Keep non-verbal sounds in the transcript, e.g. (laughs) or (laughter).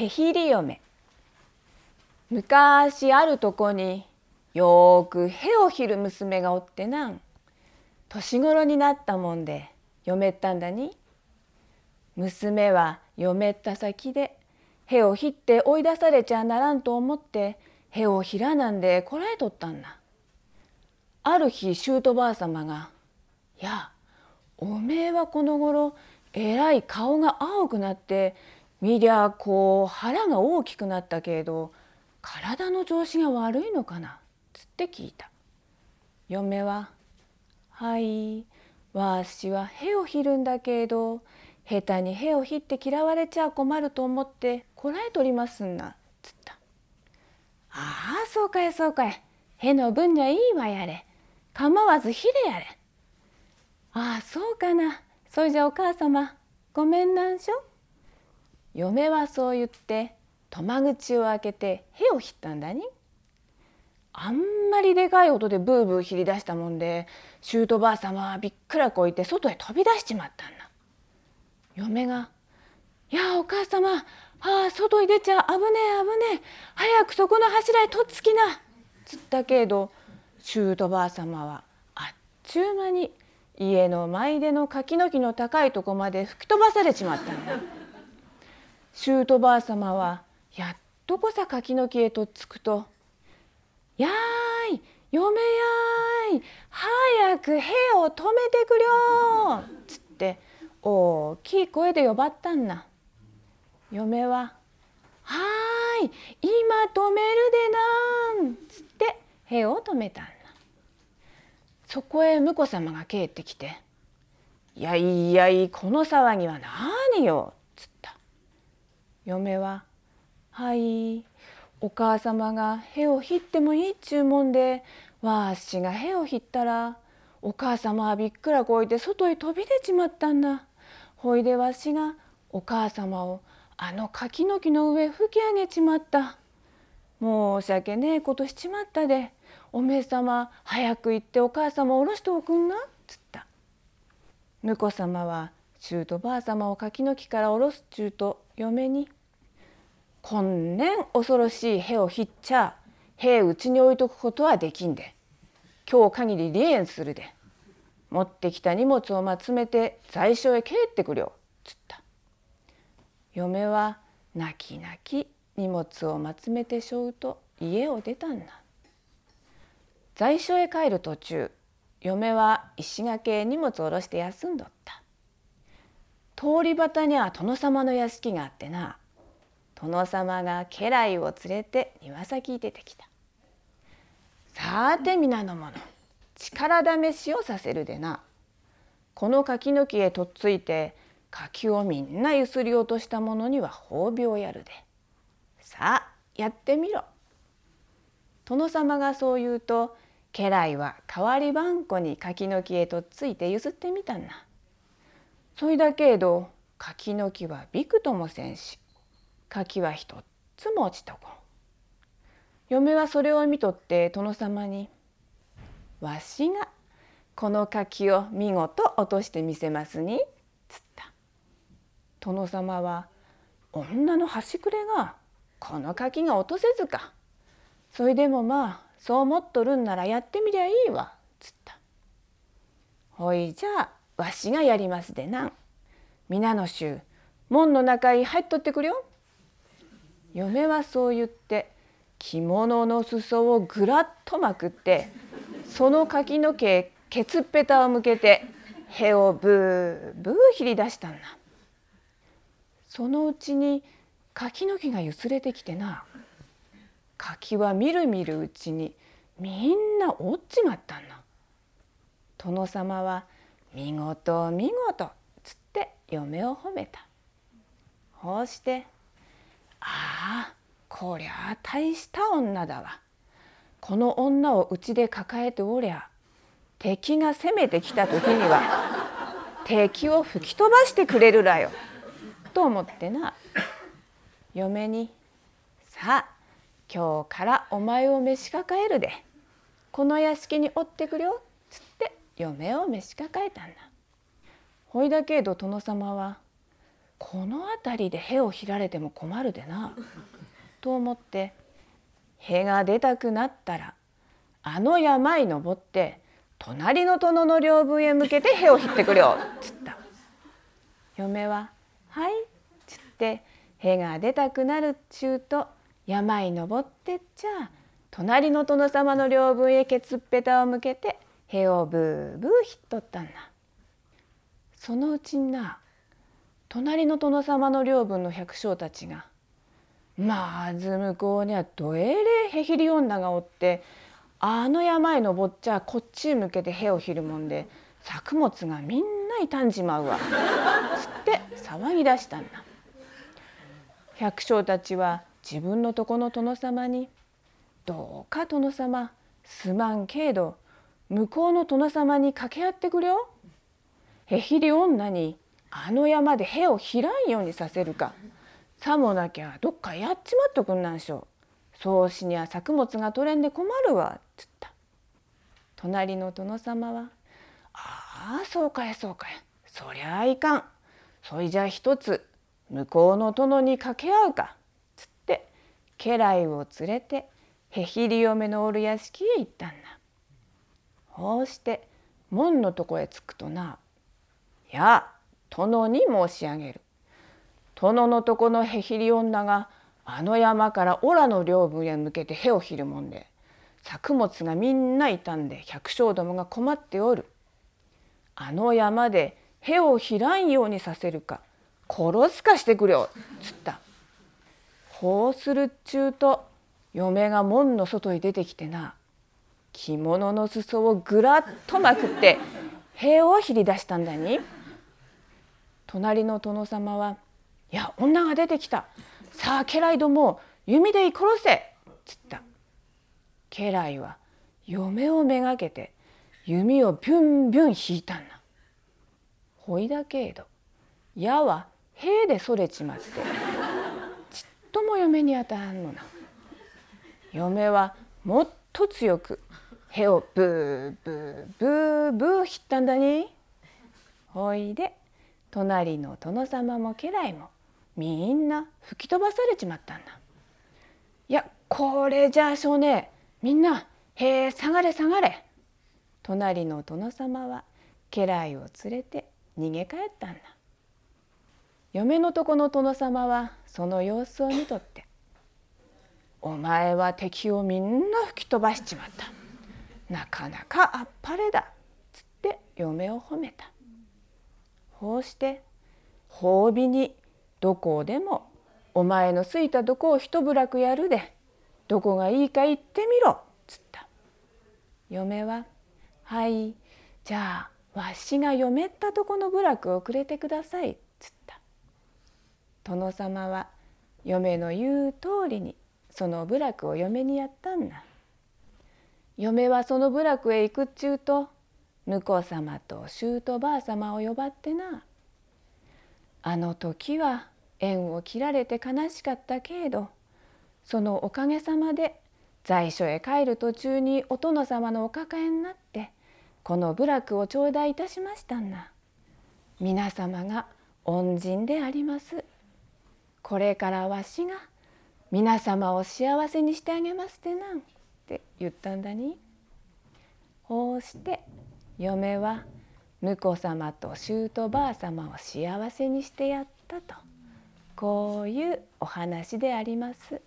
へひり嫁昔あるとこによくへをひる娘がおってなん。年頃になったもんで嫁ったんだに。娘は嫁った先でへをひって追い出されちゃならんと思ってへをひらなんでこらえとったんだ。ある日姑ばあさまが「やおめえはこの頃えらい顔が青くなって見りゃこう腹が大きくなったけれど体の調子が悪いのかな」つって聞いた。嫁は「はいわしはへをひるんだけれど下手にへをひって嫌われちゃ困ると思ってこらえとりますんな」つった「ああそうかいそうかい。への分にはいいわやれ。構わずひれやれ」ああそうかな。それじゃお母様ごめんなんしょ？嫁はそう言って戸間口を開けてへをひったんだにあんまりでかい音でブーブー切り出したもんで姑ばあ様はびっくらこいて外へ飛び出しちまったんだ嫁が「いやお母様ああ外に出ちゃ危ねえ危ねえ早くそこの柱へとっつきな」つったけど姑ばあ様はあっちゅう間に家の前での柿の木の高いとこまで吹き飛ばされちまったんだ。姑ばあ様はやっとこさ柿の木へとっつくと「やーい嫁やーい早く兵を止めてくりょー」つって大きい声で呼ばったんな。嫁は「はーい今止めるでなん」つって兵を止めたんな。そこへ婿様が帰ってきて「いやいやいこの騒ぎは何よ」嫁は「はいお母様がへをひってもいいっちゅうもんでわしがへをひったらお母様はびっくらこいて外へ飛び出ちまったんだ。ほいでわしがお母様をあの柿の木の上吹き上げちまった。申し訳ねえことしちまったで。おめえ様早く行ってお母様を下ろしておくんな」っつった婿様は姑ばあ様を柿の木から下ろすちゅうと嫁に「こんねん恐ろしい兵をひっちゃ兵うちに置いとくことはできんで。今日限り離縁するで。持ってきた荷物をまつめて在所へ帰ってくりょ」つった。嫁は泣き泣き荷物をまつめてしょうと家を出たんだ。在所へ帰る途中嫁は石垣へ荷物を下ろして休んどった。通り端には殿様の屋敷があってな殿様が家来を連れて庭先に出てきた。さて皆の者力試しをさせるでな。この柿の木へとっついて柿をみんなゆすり落とした者には褒美をやるで。さあやってみろ。殿様がそう言うと家来は代わりばんこに柿の木へとっついて譲ってみたんな。そいだけど柿の木はびくともせんし柿は一つも落ちとこん。嫁はそれを見とって殿様に「わしがこの柿を見事落としてみせますに」つった。殿様は「女の端くれがこの柿が落とせずか。それでもまあそう思っとるんならやってみりゃいいわ」つった。ほいじゃあわしがやりますでなん。皆の衆門の中へ入っとってくれよ。嫁はそう言って着物の裾をぐらっとまくってその柿の毛へケツっぺたを向けてへをブーブーひり出したんだ。そのうちに柿の木がゆすれてきてな柿はみるみるうちにみんな落っちまったんだ。殿様は見事見事つって嫁を褒めた。こうしてああこりゃあ大した女だわ。この女をうちで抱えておりゃ敵が攻めてきた時には敵を吹き飛ばしてくれるらよ。と思ってな嫁に「さあ今日からお前を召し抱えるでこの屋敷におってくれよ」っつって嫁を召し抱えたんだ。ほいだけど殿様はこの辺りでへを切られても困るでな。(laughs) と思ってへが出たくなったらあの山に登って隣の殿の領分へ向けてへを切ってくれよ」っ (laughs) つった。嫁は「はい」っつってへが出たくなるっちゅうと山に登ってっちゃ隣の殿様の領分へケツっぺたを向けてへをブーブーひっとったんだ。そのうちにな隣の殿様の領分の百姓たちがまず向こうにはどえれへひり女がおってあの山へ登っちゃこっちへ向けてへをひるもんで作物がみんな傷んじまうわ」つって騒ぎ出したんだ。百姓たちは自分のとこの殿様に「どうか殿様すまんけど向こうの殿様に掛け合ってくれよ」へひり女にあの山でへをひらんようにさせるか。さもなきゃどっかやっちまっとくんなんしょ。そうしにゃ作物が取れんで困るわ」っつった。隣の殿様は「ああそうかいそうかいそりゃあいかん。そいじゃ一つ向こうの殿に掛け合うか」つって家来を連れてへひり嫁のおる屋敷へ行ったんだ。こうして門のとこへ着くとな「や殿に申し上げる殿のとこのへひり女があの山からオラの領分へ向けてへをひるもんで作物がみんな傷んで百姓どもが困っておるあの山でへをひらんようにさせるか殺すかしてくれよ」つった。こうするっちゅうと嫁が門の外に出てきてな着物の裾をぐらっとまくって塀を切り出したんだに。隣の殿様は「いや女が出てきた。さあ家来ども弓で殺せ」つった。家来は嫁をめがけて弓をビュンビュン引いたんだ。ほいだけど矢は塀でそれちまってちっとも嫁に当たんのな。嫁はもっと強く塀をブーブーブーブー引ったんだに。ほいで隣の殿様も家来もみんな吹き飛ばされちまったんだ。いやこれじゃあ少年みんなへえ下がれ下がれ。隣の殿様は家来を連れて逃げ帰ったんだ。嫁のとこの殿様はその様子を見とって「お前は敵をみんな吹き飛ばしちまった。なかなかあっぱれだ」つって嫁を褒めた。こうして褒美にどこでもお前のすいたとこを一ぶらくやるでどこがいいか言ってみろ」つった。嫁は「はいじゃあわしが嫁ったとこの部落をくれてください」つった。殿様は嫁の言う通りにその部落を嫁にやったんだ。嫁はその部落へ行くっちゅうと婿様と姑ばあ様を呼ばってな。あの時は縁を切られて悲しかったけれどそのおかげさまで在所へ帰る途中にお殿様のお抱えになってこの部落を頂戴いたしましたんだ。皆様が恩人であります。これからわしが皆様を幸せにしてあげますてなんって言ったんだに。こうして嫁は婿様と姑ばあ様を幸せにしてやったとこういうお話であります。